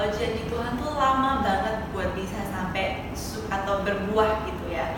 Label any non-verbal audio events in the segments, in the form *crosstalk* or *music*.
kalau janji Tuhan tuh lama banget buat bisa sampai atau berbuah gitu ya.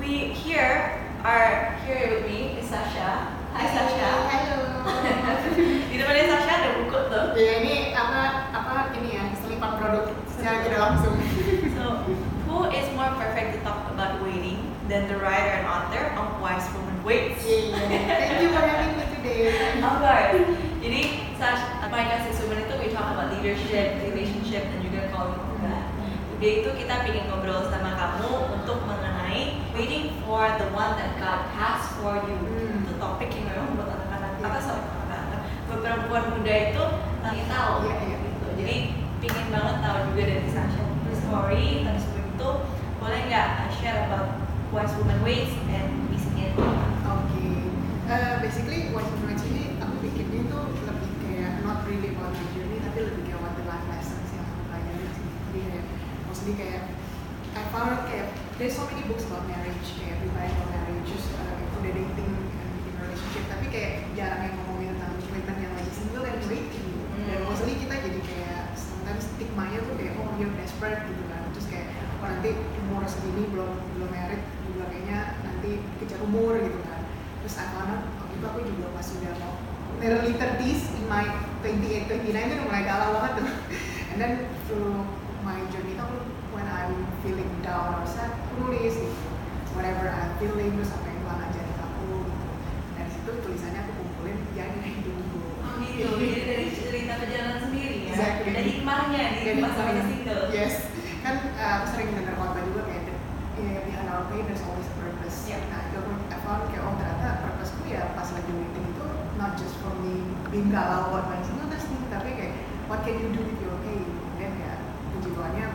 We here are here with me is Sasha. Hai Sasha. Halo. *laughs* Di depannya Sasha ada buku tuh. ya ini apa apa ini ya selipan produk secara tidak langsung. *laughs* So, who is more perfect to talk about waiting than the writer and author of Wise Woman Waits? Iya. Thank you for having me today. Course. Jadi, Sash, my kasih Suman itu we talk about leadership, relationship, dan juga calling of God. Today itu kita pengen ngobrol sama kamu untuk mengenai waiting for the one that God has for you. Hmm. Itu topik yang memang buat anak-anak, apa sorry, anak-anak, buat perempuan muda itu pengen tahu. Iya, iya. Gitu. Jadi, pengen banget tahu juga dari Sasha the story tentang sebelum itu. Boleh nggak uh, share about Wise Woman Ways and isinya? Oke. Eh, basically Wise Woman Wise ini aku bikinnya itu really about my journey tapi lebih kayak what the life lessons yang aku pelajari sih. Jadi kayak mostly kayak I found kayak there's so many books about marriage kayak preparing for marriage, just uh, udah dating and in relationship tapi kayak jarang yang ngomongin tentang women yang lagi single and waiting. Dan Hmm. mostly kita jadi kayak sometimes stigmanya tuh kayak oh you're desperate gitu kan. Terus kayak oh nanti umur segini belum belum married juga kayaknya nanti kejar umur gitu kan. Terus I found out waktu itu aku juga pas sudah mau early 30s in my 28, 29 itu udah mulai galau banget tuh. *laughs* And then through my journey itu when I'm feeling down or sad, aku nulis gitu. Whatever I'm feeling, terus apa yang Tuhan ajarin aku gitu. Dari situ tulisannya aku kumpulin ya ini hidupku. Oh gitu, jadi *laughs* dari cerita perjalanan sendiri ya. Exactly. Ada hikmahnya di Jadi, masa-masa single. Yes, kan uh, aku sering dengar khotbah juga kayak ya, behind our pain there's always a purpose. Yeah. Nah itu aku I found kayak oh ternyata purposeku ya pas lagi meeting itu not just for me being galau about my singleness nih, tapi kayak what can you do with your pain? Dan ya puji Tuhannya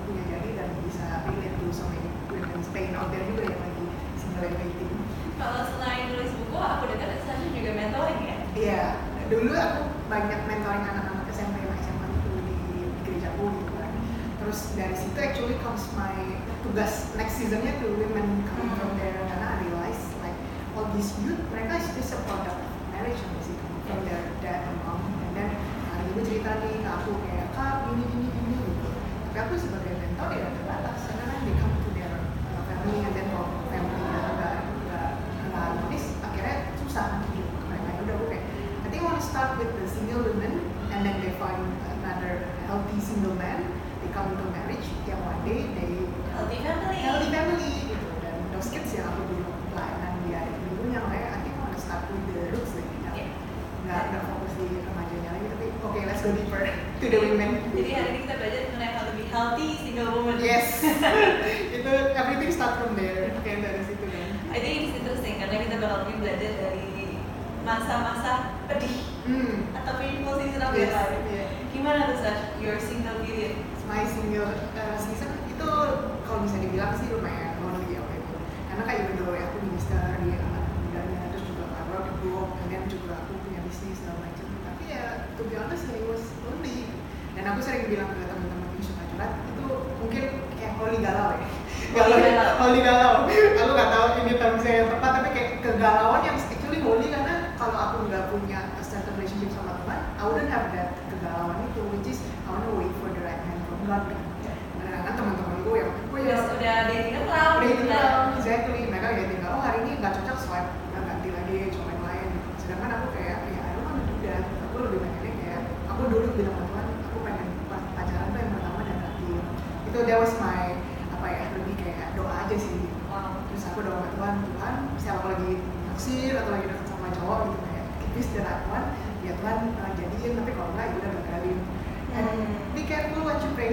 bukunya jadi dan bisa relate to so many women's pain out there juga yang lagi single and waiting. Kalau selain nulis buku, aku dengar Sasha juga mentoring ya. Iya, dulu aku banyak mentoring anak-anak SMP dan SMA itu di gerejaku gitu kan. Terus dari situ actually comes my tugas next seasonnya to women coming from there karena I realize like all these youth mereka is just a product marriage sampai situ from their dad and mom and then hari ibu cerita nih ke aku kayak kak gini gini gini gitu. Tapi aku sebagai mentor ya terbatas karena kan they come to their uh, family and then kalau family-nya nggak nggak nggak harmonis akhirnya susah hidup mereka Ya udah oke I think I want to start with the single women and then they find another healthy single man they come into marriage yang one day they Healthy family. healthy family gitu dan those kids yang aku dulu pelayanan di hari minggunya makanya I think I want to start with the roots deh nggak Yeah. nggak nggak fokus di remajanya lagi tapi oke let's go deeper to the women Jadi hari ini kita belajar mengenai how to be healthy single woman. yes itu everything start from there kayak dari situ kan I think it's interesting karena kita bakal mungkin belajar dari masa-masa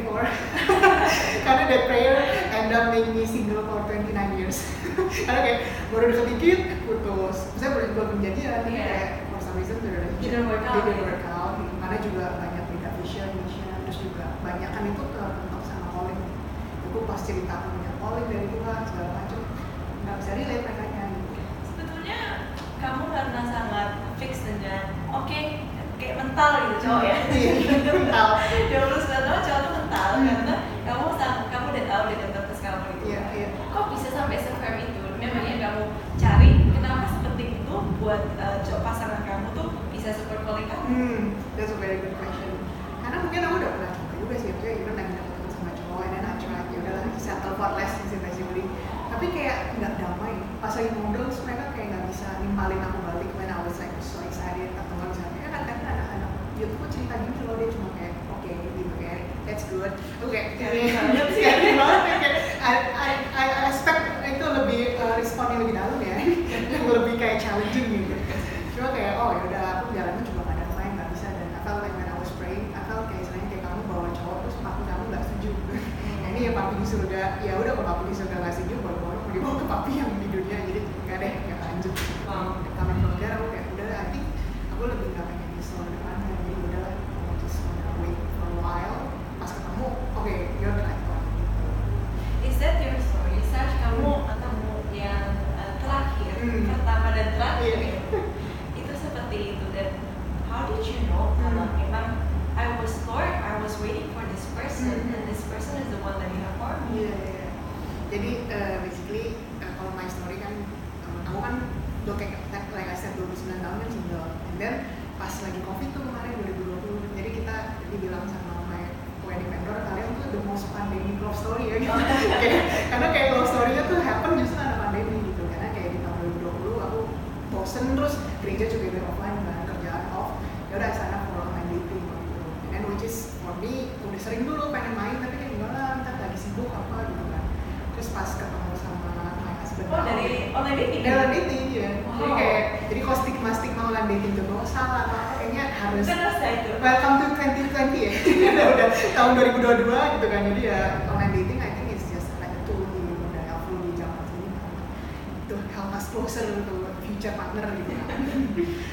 24 *laughs* karena that prayer end up making me single for 29 years. *laughs* Karena kayak baru deket dikit putus. Saya baru dua penjadian yeah. kayak for some reason the relationship didn't work out, didn't work out. Gitu. karena juga banyak beda vision mission terus juga banyak kan itu ke bentuk sama calling. Aku pas cerita punya calling dari Tuhan segala macam. Nggak bisa relate mereka sebetulnya kamu karena sangat fix dengan oke okay, kayak mental gitu cowok ya. Iya, mental. Jauh 29 tahun cowok tahu hmm. karena kamu tahu kamu udah tahu dengan purpose kamu itu. Yeah, yeah. kok bisa sampai sefair itu? Memangnya kamu cari kenapa sepenting itu buat uh, pasangan kamu tuh bisa super kamu hmm, that's a very good question. Karena mungkin aku udah pernah tahu juga sih maksudnya even nanya dapet sama cowok dan acuan lagi udah lah settle for less sih basically tapi kayak nggak damai. Pas lagi ngobrol terus mereka kayak nggak bisa nimpalin aku balik when I was like so excited atau nggak bisa kan kadang-kadang anak-anak YouTube cerita gini loh dia cuma kayak that's good. Oke Garing banget sih. banget ya kayak I, I, I expect itu lebih uh, responnya lebih dalam ya. Yang *laughs* lebih kayak challenging gitu. Cuma kayak oh ya udah aku jalannya cuma ada main nggak bisa dan I felt like when I was praying I felt kayak istilahnya kayak kamu bawa cowok terus papi kamu nggak setuju. Nah, ini ya papi di surga ya udah kalau papi di surga nggak setuju bawa bawa mau dibawa ke papi yang di dunia jadi nggak deh nggak lanjut Wow. taman keluarga aku kayak udah I think aku lebih nggak pengen nyesel depannya jadi udah lah aku just wanna wait for a while pas ketemu oke you're the right one Is that your story? Sash, kamu ketemu yang uh, terakhir, Hmm. pertama dan terakhir Iya. itu seperti itu dan how did you know kalau memang I was Lord, I was waiting for this person Hmm. and this person is the one that you have for me. Iya, iya. Jadi uh, basically uh, kalau my story kan um, aku kan udah kayak like I said 29 tahun kan single. And then pas lagi covid tuh kemarin 2020 jadi kita dibilang sama my wedding vendor kalian tuh the most pandemic love story ya gitu. *laughs* Kayak- karena kayak love story-nya tuh happen justru ada pandemi gitu karena kayak di tahun 2020 aku bosen terus gereja juga udah off ya udah sana online dating gitu and which is for me udah sering dulu pengen main tapi kayak enggak lah ntar lagi sibuk apa gitu kan. Terus pas ketemu sama my husband Oh dari online dating? dari online dating ya jadi kayak jadi kalau stigma stigma online dating itu bahwa salah atau apa kayaknya harus welcome to 2020 ya. *laughs* Udah udah tahun 2022 gitu kan. Jadi ya online dating I think it's just like a tool gitu dan helpful di zaman ini. To help us closer to future partner gitu kan. *laughs*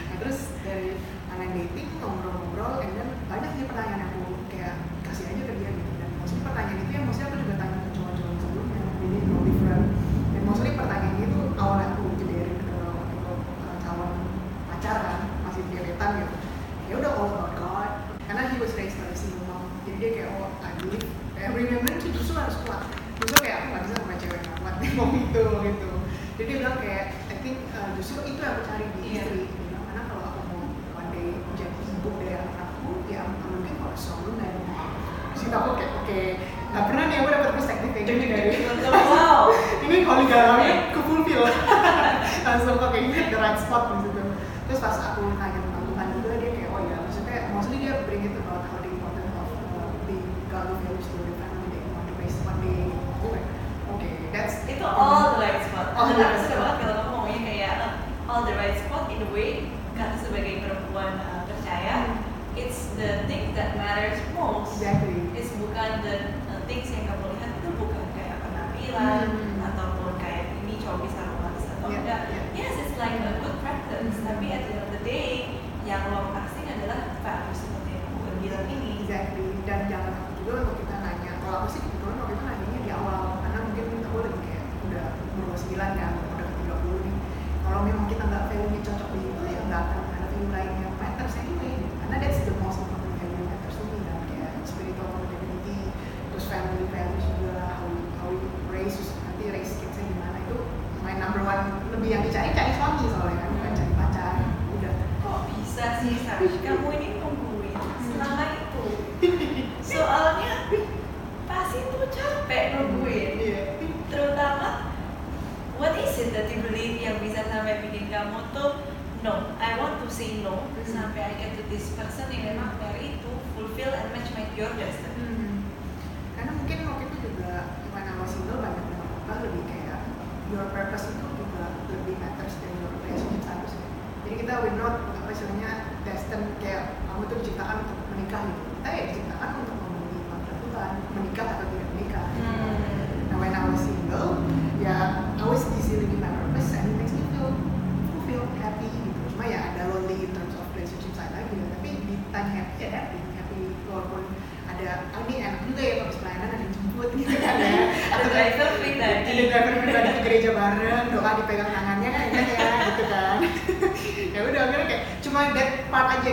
Nah, terus dari online dating ngobrol-ngobrol and then banyak nih pertanyaan aku kayak kasih aja ke dia gitu. Dan maksudnya pertanyaan itu yang maksudnya aku juga tanya ke cowok-cowok sebelumnya jadi no different dan maksudnya pertanyaan itu awalnya aku jederin ke, ke uh, calon pacar kan masih gebetan gitu ya udah all about God karena he was raised by a single mom jadi dia kayak oh I believe eh, remembering itu justru harus kuat justru kayak aku nggak bisa sama cewek yang nggak kuat dia ngomong itu gitu jadi dia bilang kayak I think uh, justru itu yang aku cari di Iya. istri Dia bilang, karena kalau aku mau one day jadi ibu dari anak-anakku ya I'm looking for a strong man terus itu aku kayak oke nggak pernah nih aku dapat perspektif kayak gini dari Wow. ini holy galamnya ke fulfill kok kayak hit the right spot di situ terus pas aku tanya tentang Tuhan juga dia kayak oh ya maksudnya mostly dia bring it about how the importance of uh, being godly values to the family that you want to raise one day Gue oke that's Itu all the right spot. All the right spot. banget kalau kamu ngomongnya kayak uh, all the right spot in a way karena sebagai perempuan uh, percaya it's the thing that matters most. exactly It's bukan the uh, things yang kamu lihat itu bukan kayak penampilan Hmm. ataupun kayak ini cowok bisa Yeah, Yes, it's like a good practice. Tapi at the end of the day, yang long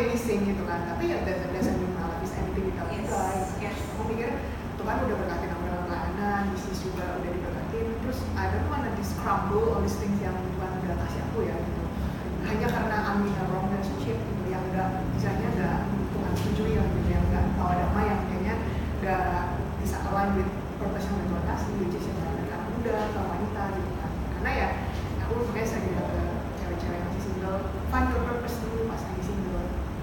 yang missing gitu kan. Tapi ya that doesn't life is anything without Yes, guys. yes. Aku pikir Tuhan udah berkatin aku dalam pelayanan, bisnis juga udah diberkatin. Terus I don't wanna discrumble all these things yang Tuhan udah kasih aku ya gitu. Hanya karena I'm in a wrong relationship gitu, yang udah misalnya nggak Tuhan setujui lah gitu, yang nggak tahu damai yang kayaknya nggak bisa align with purpose yang udah Tuhan kasih, which is yang anak anak muda atau wanita gitu kan. Karena ya aku makanya sering bilang ke cewek-cewek yang masih single, find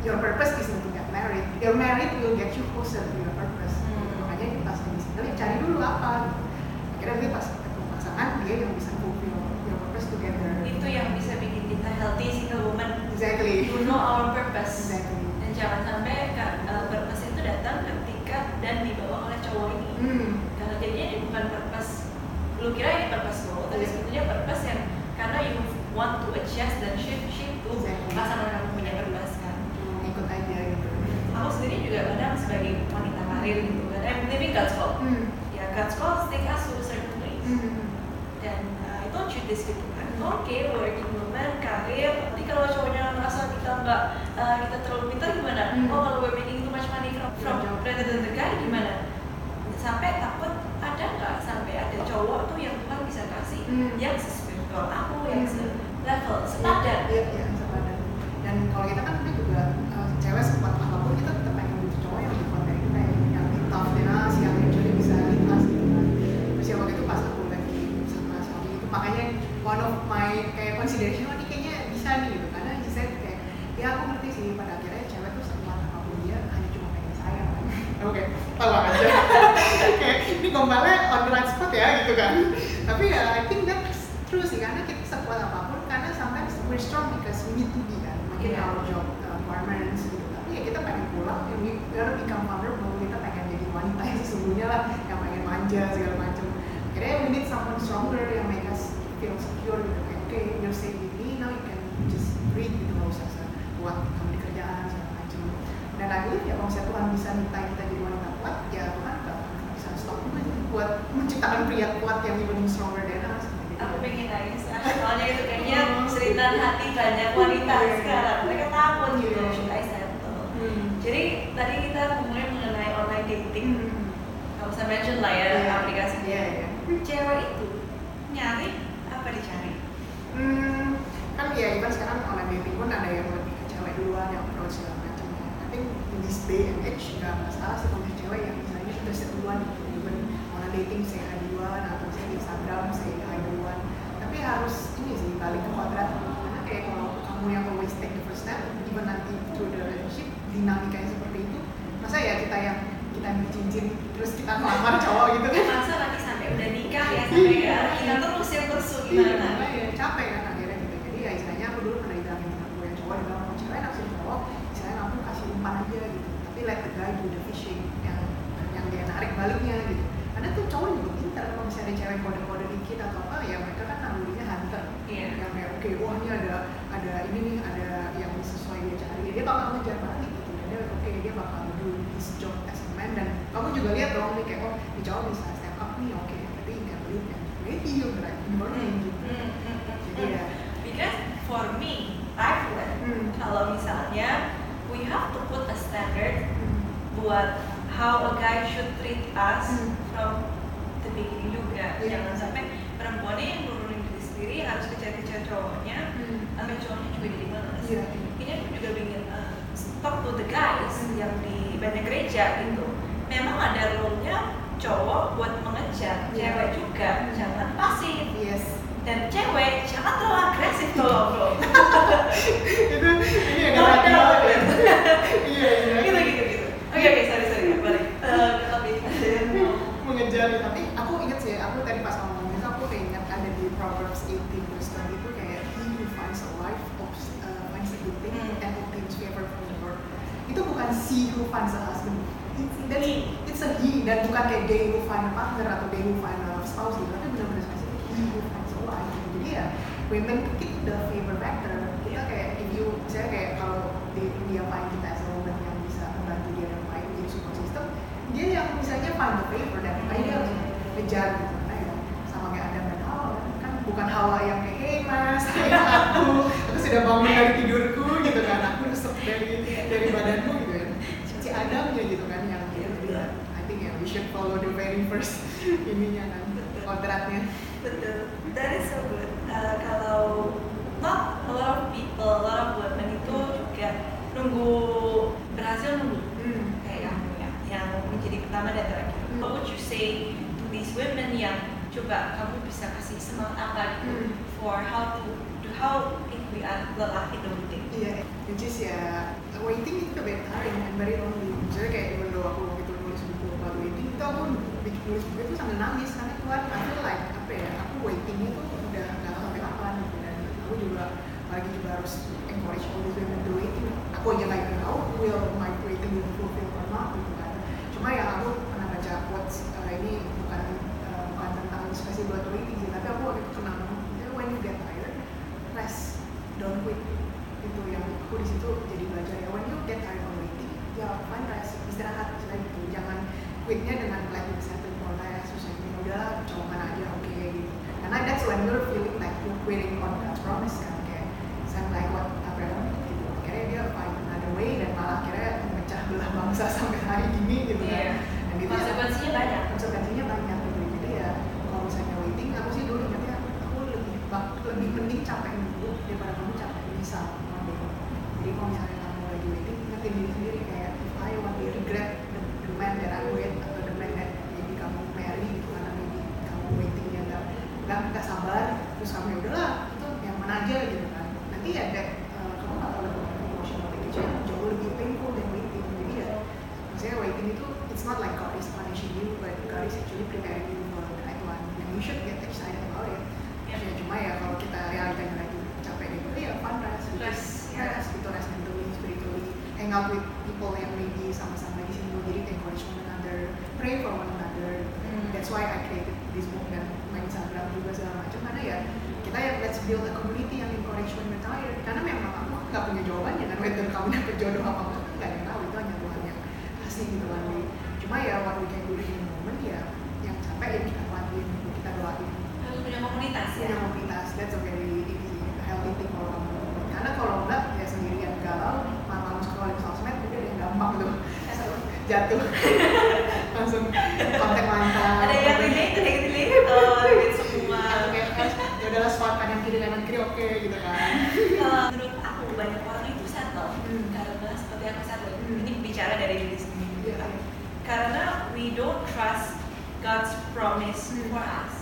your purpose dulu pas lagi single. Your purpose is not to get married, your merit will get you closer to your purpose Hmm. makanya pas lagi single ya cari dulu apa gitu. akhirnya dia pas ketemu pasangan dia yang bisa fulfill your purpose together itu yang bisa bikin kita healthy single woman exactly to know our purpose exactly dan jangan sampai kan, uh, purpose itu datang ketika dan dibawa oleh cowok ini hmm. karena jadinya ini bukan purpose lu kira ini purpose lo tapi Iya. sebetulnya purpose yang karena you want to adjust dan shift shift to Exactly. pasangan kamu punya purpose kan ikut aja gitu aku sendiri juga kadang sebagai wanita karir gitu kan I'm living God's call hmm. ya God's call take us to a certain place Hmm. dan uh, I told you this gitu kan oke working woman karir nanti kalau cowoknya merasa kita nggak uh, kita terlalu pintar gimana Hmm. oh kalau we're making too much money from from Jauh. rather than the guy gimana sampai takut ada nggak sampai ada cowok tuh yang Tuhan bisa kasih Hmm. yang sespiritual aku yang Hmm. se level sepadan Iya, iya, sepadan. Dan kalau kita kan kita juga uh, cewek sekuat apa pun kita tetap pengen butuh cowok yang lebih kuat dari kita ya, yang lebih tough dan us, yang actually bisa lintas gitu kan. Terus ya waktu itu pas aku lagi sama suami itu makanya one of my kayak consideration oh ini kayaknya bisa nih gitu karena she said kayak ya aku ngerti sih pada akhirnya cewek tuh sekuat apa pun dia hanya cuma pengen sayang kan. Oke, tahu aja. kayak ini gombalnya on the right spot ya gitu kan. Tapi ya I think that's true sih karena kita sekuat apa pun karena sometimes we're strong because we need to be kan. Mungkin Iya. our job uh, requirements gitu. Tapi ya kita pengen pulang, ya we gotta become vulnerable. Kita pengen jadi wanita yang sesungguhnya lah, yang pengen manja segala macam. Akhirnya we need someone stronger yang make us feel secure gitu. Kayak oke, you're safe with me, now you can just breathe gitu nggak usah se- kuat kamu di kerjaan segala macam. Dan believe ya kalau misalnya Tuhan bisa minta kita jadi wanita kuat, ya Tuhan akan bisa stop juga buat menciptakan pria kuat yang even stronger than us. Aku pengen nangis *laughs* soalnya itu kayaknya cerita hati banyak wanita Iya. sekarang mereka takut gitu Iya. should I Hmm. jadi tadi kita ngomongin mengenai online dating Hmm. nggak usah mention lah ya Iya. aplikasi Iya, iya. cewek itu nyari apa dicari Hmm, kan ya even sekarang online dating pun ada yang duluan yang approach segala macam ya. I think in this day and age nggak masalah ada cewek yang misalnya sudah set duluan gitu. Even online dating say hi duluan atau say di Instagram say hi duluan. Tapi harus ini sih balik ke kodrat karena kayak kalau kamu yang always take the first step, even nanti through the relationship dinamikanya seperti itu, masa ya kita yang kita beli cincin terus kita ngelamar cowok gitu kan? masa nanti sampai udah nikah ya sampai Iya. ya kita terus yang terus Iya, gimana makanya capek kan akhirnya gitu. Jadi ya istilahnya aku dulu pernah dibilangin temen gue yang cowok dia bilang kalau cewek naksir cowok, istilahnya kamu kasih umpan aja gitu. Let the fishing yang yang dia narik baliknya gitu. Karena tuh cowok juga pintar kalau misalnya ada cewek kode-kode dikit atau apa ya mereka kan nalurinya hunter. Iya. Yang kayak oke wah ini ada ada ini nih ada yang sesuai dia cari. Dia bakal ngejar balik gitu. Dan dia oke dia bakal do his job as a man dan kamu juga lihat dong nih kayak oh di cowok bisa step up nih oke tapi nggak beli kan maybe you're right morning gitu. hmm, Jadi ya. because for me I've learned Hmm. kalau misalnya we have to put a standard Hmm. Buat how a guy should treat us Hmm. from the beginning juga Iya. jangan sampai perempuannya yang nurunin diri sendiri harus kejar-kejar cowoknya Hmm. sampai cowoknya juga jadi males Iya. ini aku juga ingin uh, talk to the guys Hmm. yang di banyak gereja gitu memang ada role-nya cowok buat mengejar Iya. cewek juga Hmm. jangan pasif Yes. dan cewek jangan terlalu agresif tolong *laughs* itu ini agak Down, radikal down. ya. Iya iya. gitu gitu gitu oke oke sorry sorry balik Eh, ke topik mengejar nih, tapi aku inget sih aku tadi pas ngomong itu aku ingat ada di Proverbs 18 verse 20 itu kayak he who finds a wife uh, finds a good thing Hmm. and obtains favor from the Lord. Itu bukan she who finds a husband. It's, that's, it's a he dan bukan kayak they who find a partner atau they who find a spouse gitu tapi benar-benar spesifik he who finds a wife. Jadi ya women kita the favor factor kita kayak if you misalnya kayak kalau di dia find kita as a woman yang bisa membantu dia dan lain jadi support system dia yang misalnya find the favor dan dia harus ngejar gitu. Ya sama kayak Adam dan Hawa kan bukan Hawa yang kayak hey mas hey aku aku sudah bangun dari tidurku gitu kan. Aku resep dari dari badanmu gitu ya si Adamnya gitu kan yang Iya, gitu betul. I think ya we should follow the very first *laughs* ininya kan kontraknya betul. That is so good. Eh, kalau not a lot of people a lot of women itu juga nunggu berhasil nunggu menjadi pertama dan terakhir. Hmm. what would you say to these women yang coba kamu bisa kasih semangat apa gitu hmm. for how to do how if we are lelah in the iya yeah, which is ya waiting itu kebetulan and very lonely misalnya kayak even though aku waktu itu nulis buku about waiting itu aku bikin nulis buku itu sambil nangis karena itu kan aku like apa ya aku waiting itu udah nggak tahu sampai kapan gitu. Dan aku juga lagi juga harus encourage all these women to waiting. Aku aja nggak tahu will my waiting will fulfill or not gitu kan cuma ya aku pernah baca quotes uh, ini bukan uh, bukan tentang inspirasi buat waiting sih tapi aku waktu itu kenal. When you get tired rest don't quit. Itu yang aku di situ jadi belajar ya when you get tired of waiting ya find rest istirahat selain itu jangan quitnya dengan like settle for less terus yang ini udah colongan aja oke gitu. Karena that's when you're feeling like you're quitting on God's promise kan kayak same like what Abraham did gitu akhirnya dia find another way dan malah akhirnya memecah belah bangsa sampai hari ini gitu kan Iya. dan itu ya, Konsekuensinya banyak. konsekuensinya banyak gitu jadi ya kalau misalnya waiting aku sih dulu ingatnya aku lebih bak- lebih mending capek dulu daripada kamu capek bisa jadi kalau misalnya kamu lagi waiting ingetin diri sendiri kayak if I want to regret the, the man that I wait atau the man that maybe kamu marry gitu karena maybe kamu waitingnya nggak nggak nggak sabar terus kamu ya udahlah itu yang mana aja gitu kan nanti ya that uh, kamu nggak tahu dapat emotional baggage yang jauh lebih painful than waiting jadi ya maksudnya waiting itu it's not like God is punishing you but God is actually preparing you for the right one and you should get excited about it Yep. ya cuma ya kalau kita realitanya lagi capek gitu ya fun rest which is Rest, ya. rest gitu rest mentally spiritually hang out with people yang maybe sama-sama di sini jadi encourage one another pray for one another Hmm. that's why I created this book dan main Instagram juga segala macam karena ya kita ya let's build a community yang encourage when we're tired karena memang aku nggak punya jawabannya kan whether kamu dapet jodoh apa enggak kan nggak ada yang tahu itu hanya Tuhan yang kasih gitu kan cuma ya what we can do in the moment ya yang capek ya kita lakuin kita doain Harus punya punya komunitas that's a very healthy thing kalau karena kalau enggak ya sendirian galau malam scrolling sosmed udah deh gampang tuh. *laughs* Jatuh. *laughs* Langsung kontak mantan Ada yang relate, ada yang relate, oh, relate semua. atau kayak eh, ya udahlah swipe kanan kiri kanan kiri oke gitu kan Kalau menurut aku banyak orang itu settle Hmm. karena seperti aku settle. Hmm. Ini bicara dari diri sendiri. Iya. Karena we don't trust God's promise Hmm. for us.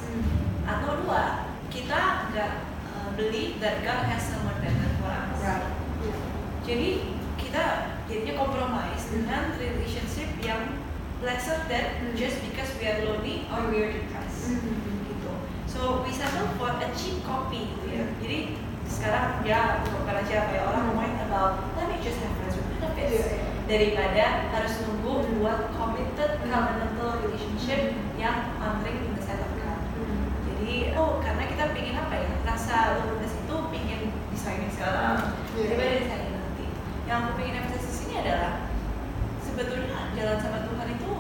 Atau dua, kita nggak uh, believe that God has someone better for us. right Iya. Jadi kita jadinya compromise Hmm. dengan relationship yang lesser than Hmm. just because we are lonely or we are depressed. gitu. So we settle for a cheap copy gitu ya. Hmm. Jadi sekarang ya bukan aja kayak orang ngomongin about let me just have friends with benefits Iya, iya. daripada harus nunggu Hmm. buat committed Hmm. covenantal relationship yang unring in the Jadi oh karena kita pingin apa ya rasa loneliness itu pingin disayangin sekarang Iya. daripada disayangin nanti. Yang aku pengen emphasize di sini adalah sebetulnya jalan sama Tuhan itu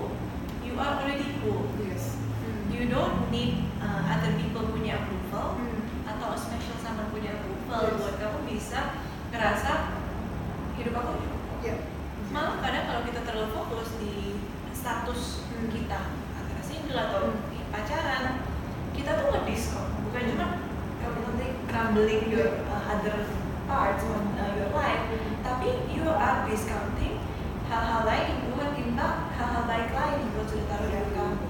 you are already full yes you don't need uh, other people punya approval Hmm. atau special sama punya approval Yes. buat kamu bisa ngerasa hidup aku cukup. Iya. Malah kadang kalau kita terlalu fokus di status Hmm. kita antara single atau Hmm. di pacaran, kita tuh nge-discount bukan cuma kamu crumbling your uh, other parts of uh, your life, tapi you are discounting hal-hal lain bukan impact hal-hal baik lain buat sudah taruh di kamu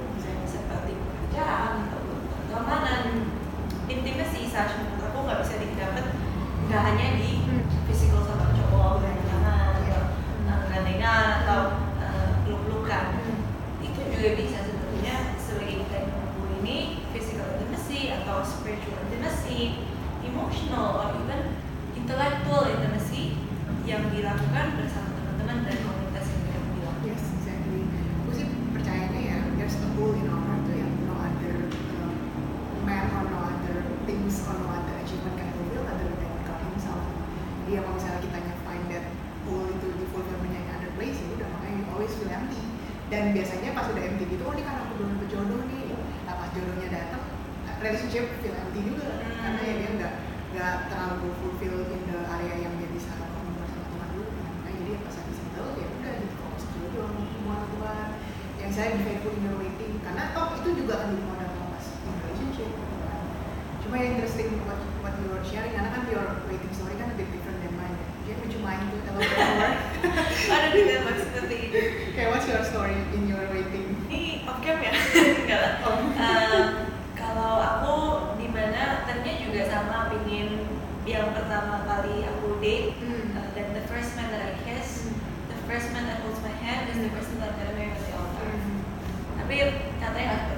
seperti pekerjaan atau keamanan intimacy such menurut aku nggak bisa didapat nggak hanya di Hmm. physical sama cowok dan tangan Iya. atau uh, gandengan atau uh, peluk-pelukan Hmm. itu juga bisa sebetulnya sebagai kita yang menempuh ini physical intimacy atau spiritual intimacy emotional or even intellectual intimacy yang dilakukan bersama teman-teman dan komunitas yang kita bilang Yes, exactly. Aku sih percayanya ya, there's a hole in our heart tuh yang no other uh, man or no other things or no other achievement can fulfill other than God Himself. Jadi ya kalau misalnya kita find that hole itu di fulfillmentnya in other place, ya udah makanya you always feel empty. Dan biasanya pas udah empty gitu, oh ini karena aku belum dapet jodoh nih. Nah pas jodohnya datang, relationship feel empty juga. Hmm. Karena ya dia nggak nggak terlalu fulfill in the area yang dia bisa hubungan sama Tuhan dulu. Nah, jadi pas lagi settle ya udah gitu fokus dulu dong hubungan sama Tuhan. Yang saya faithful in the waiting karena toh itu juga akan jadi modal kalau pas in relationship. gitu kan. Cuma yang interesting what what you are sharing karena kan your waiting story kan a bit different than mine. ya. Jadi would you mind to tell us more? ada di dalam seperti ini Kayak what's your story in your waiting? ini off cam ya enggak lah Oh. Ehm, kalau aku di mana tadinya juga sama pingin yang pertama kali aku date Hmm. uh, dan the first man that I kiss the first man that holds my hand is the person that I'm gonna marry at the altar Hmm. tapi katanya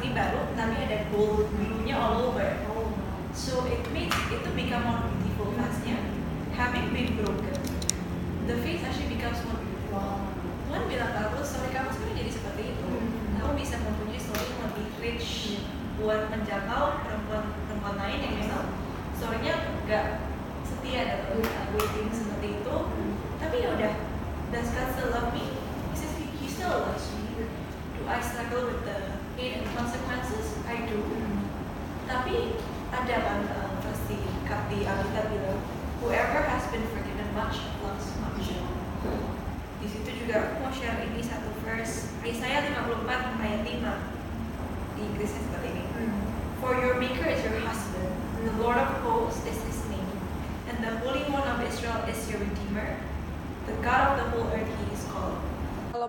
ini baru tapi ada gold glue-nya all over. So it makes itu become more beautiful vasnya having been broken. The face actually becomes more beautiful. Tuhan bilang ke aku story kamu sekarang jadi seperti itu. Hmm. kamu bisa mempunyai story yang lebih rich buat menjangkau perempuan-perempuan lain yang memang story-nya nggak setia atau waiting seperti itu. Tapi ya udah does God still love me? He says he still loves me. Do I struggle with the and consequences? I do. Tapi ada kan uh, pasti kap di Alkitab bilang whoever has been forgiven much loves much di situ juga aku mau share ini satu verse. Yesaya 54 ayat 5 di Inggrisnya seperti ini. For your maker is your husband, the Lord of hosts is his name, and the Holy One of Israel is your redeemer. The God of the whole earth he is called.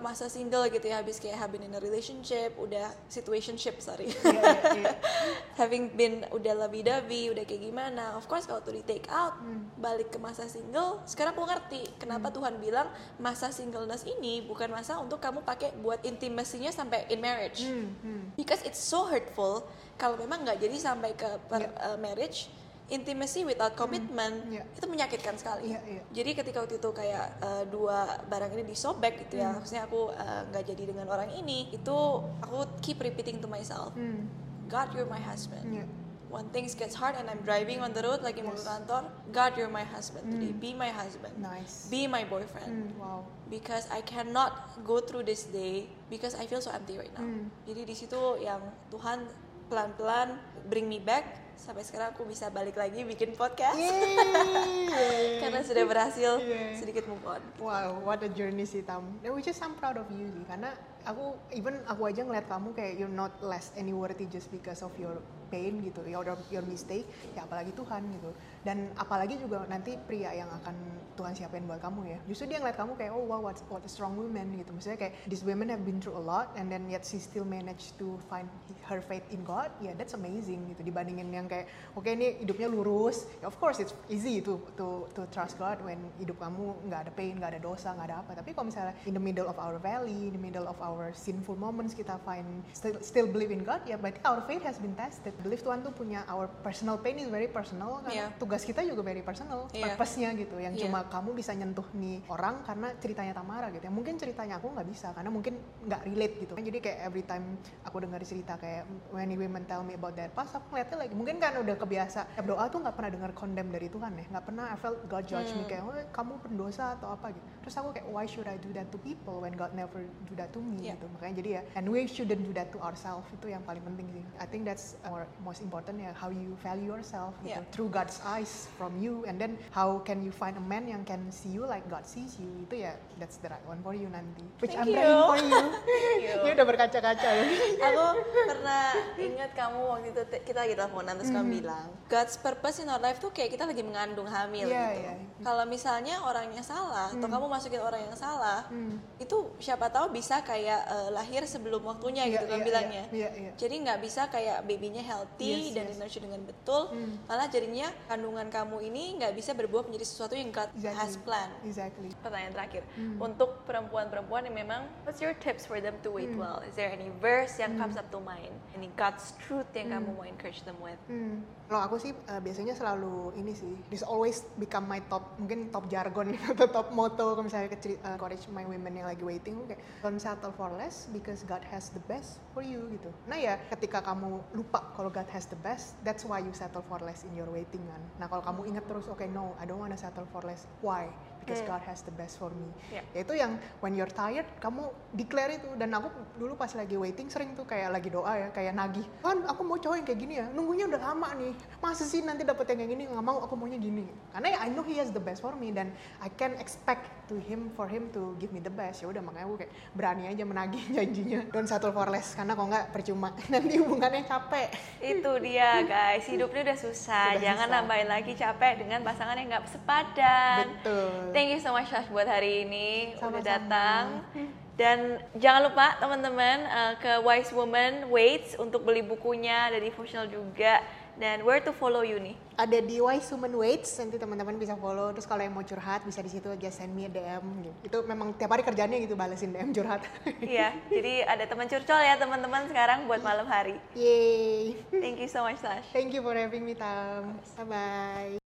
Masa single gitu ya, habis kayak have been in a relationship, udah situationship, sorry. Iya, iya, iya. *laughs* Having been udah lebih-dabi, udah kayak gimana. Of course kalau tuh di take out, Hmm. balik ke masa single, sekarang aku ngerti kenapa Tuhan bilang masa singleness ini bukan masa untuk kamu pakai buat intimasinya sampai in marriage Hmm, hmm. because it's so hurtful kalau memang nggak jadi sampai ke per- uh, marriage intimacy without commitment Iya. itu menyakitkan sekali Iya, iya. jadi ketika waktu itu kayak uh, dua barang ini disobek gitu ya Hmm. maksudnya aku uh, nggak jadi dengan orang ini itu aku keep repeating to myself Hmm. God you're my husband Iya. when things gets hard and I'm driving on the road lagi mau ke Yes. kantor God you're my husband today Hmm. be my husband Nice. be my boyfriend Hmm, wow. because I cannot go through this day because I feel so empty right now. Hmm. Jadi di situ yang Tuhan pelan-pelan bring me back sampai sekarang aku bisa balik lagi bikin podcast Yeay. *laughs* karena sudah berhasil Yeah. sedikit move on. Wow, what a journey sih Tam. Dan which is I'm proud of you sih, karena aku even aku aja ngeliat kamu kayak you're not less any worthy just because of your pain gitu, your your mistake, ya apalagi Tuhan gitu. Dan apalagi juga nanti pria yang akan Tuhan siapin buat kamu ya. Justru dia ngeliat kamu kayak oh wow what what a strong woman gitu. Maksudnya kayak these women have been through a lot and then yet she still managed to find her faith in God. Ya that's amazing gitu dibandingin yang kayak oke ini hidupnya lurus. Of course it's easy to to to trust God when hidup kamu nggak ada pain, nggak ada dosa, nggak ada apa. Tapi kalau misalnya in the middle of our valley, in the middle of our sinful moments kita find still still believe in God, ya berarti our faith has been tested. Believe Tuhan tuh punya our personal pain is very personal karena Iya. tugas kita juga very personal. Iya. Purpose-nya gitu yang Iya. cuma kamu bisa nyentuh nih orang karena ceritanya Tamara gitu. Yang mungkin ceritanya aku nggak bisa karena mungkin nggak relate gitu. Jadi kayak every time aku dengar cerita kayak when women tell me about that pas aku ngeliatnya lagi mungkin kan udah kebiasa ya, berdoa tuh nggak pernah dengar condemn dari Tuhan ya nggak pernah I felt God judge me Hmm. kayak oh kamu pendosa atau apa gitu terus aku kayak why should I do that to people when God never do that to me Yeah. gitu makanya jadi ya and we shouldn't do that to ourselves itu yang paling penting sih I think that's our most important ya how you value yourself gitu Yeah. through God's eyes from you and then how can you find a man yang can see you like God sees you itu ya that's the right one for you nanti which Thank I'm you. praying for you *laughs* you. ini udah berkaca-kaca ya aku pernah ingat kamu waktu itu kita lagi teleponan terus kamu bilang God's purpose in our life tuh kayak kita lagi mengandung hamil Iya, gitu. iya. Kalau misalnya orangnya salah atau kamu masukin orang yang salah, Hmm. itu siapa tahu bisa kayak eh, lahir sebelum waktunya Iya, gitu kan iya, bilangnya. iya, iya, iya. Jadi nggak bisa kayak babynya healthy Yes, dan yes. di-nurture dengan betul, Hmm. malah jadinya kandungan kamu ini nggak bisa berbuah menjadi sesuatu yang God Exactly. has planned. Exactly. Pertanyaan terakhir, Hmm. untuk perempuan-perempuan yang memang, what's your tips for them to wait Hmm. well? Is there any verse yang comes up to mind? Any God's truth yang Hmm. kamu mau encourage them with? Hmm. Kalau aku sih uh, biasanya selalu ini sih, this always become my top, mungkin top jargon *laughs* atau top motto kalau misalnya kecil, uh, encourage my women yang lagi waiting, kayak don't settle for less because God has the best for you gitu. Nah ya, ketika kamu lupa kalau God has the best, that's why you settle for less in your waiting kan. Nah kalau kamu ingat terus, okay no, I don't wanna settle for less. Why? Because Hmm. God has the best for me. Ya. Ya itu yang when you're tired, kamu declare itu. Dan aku dulu pas lagi waiting sering tuh kayak lagi doa ya, kayak nagih. Kan aku mau cowok yang kayak gini ya, nunggunya udah lama nih. Masa sih nanti dapet yang kayak gini? Nggak mau, aku maunya gini. Karena ya I know he has the best for me dan I can expect to him for him to give me the best. Ya udah makanya aku kayak berani aja menagih *laughs* janjinya. Don't settle for less karena kalau nggak percuma *laughs* nanti hubungannya capek. Itu dia guys, hidupnya udah susah. Udah Jangan susah. nambahin lagi capek dengan pasangan yang nggak sepadan. Betul. Thank you so much Sash buat hari ini udah Sama-sama. datang. *laughs* Dan jangan lupa teman-teman uh, ke Wise Woman Waits untuk beli bukunya, ada devotional juga. Dan where to follow you nih? Ada di Wise Woman Waits, nanti teman-teman bisa follow. Terus kalau yang mau curhat bisa di situ aja send me a DM. Gitu. Itu memang tiap hari kerjanya gitu balesin DM curhat. *laughs* Iya, jadi ada teman curcol ya teman-teman sekarang buat malam hari. Yay! Thank you so much Sash. Thank you for having me, Tam. Bye-bye.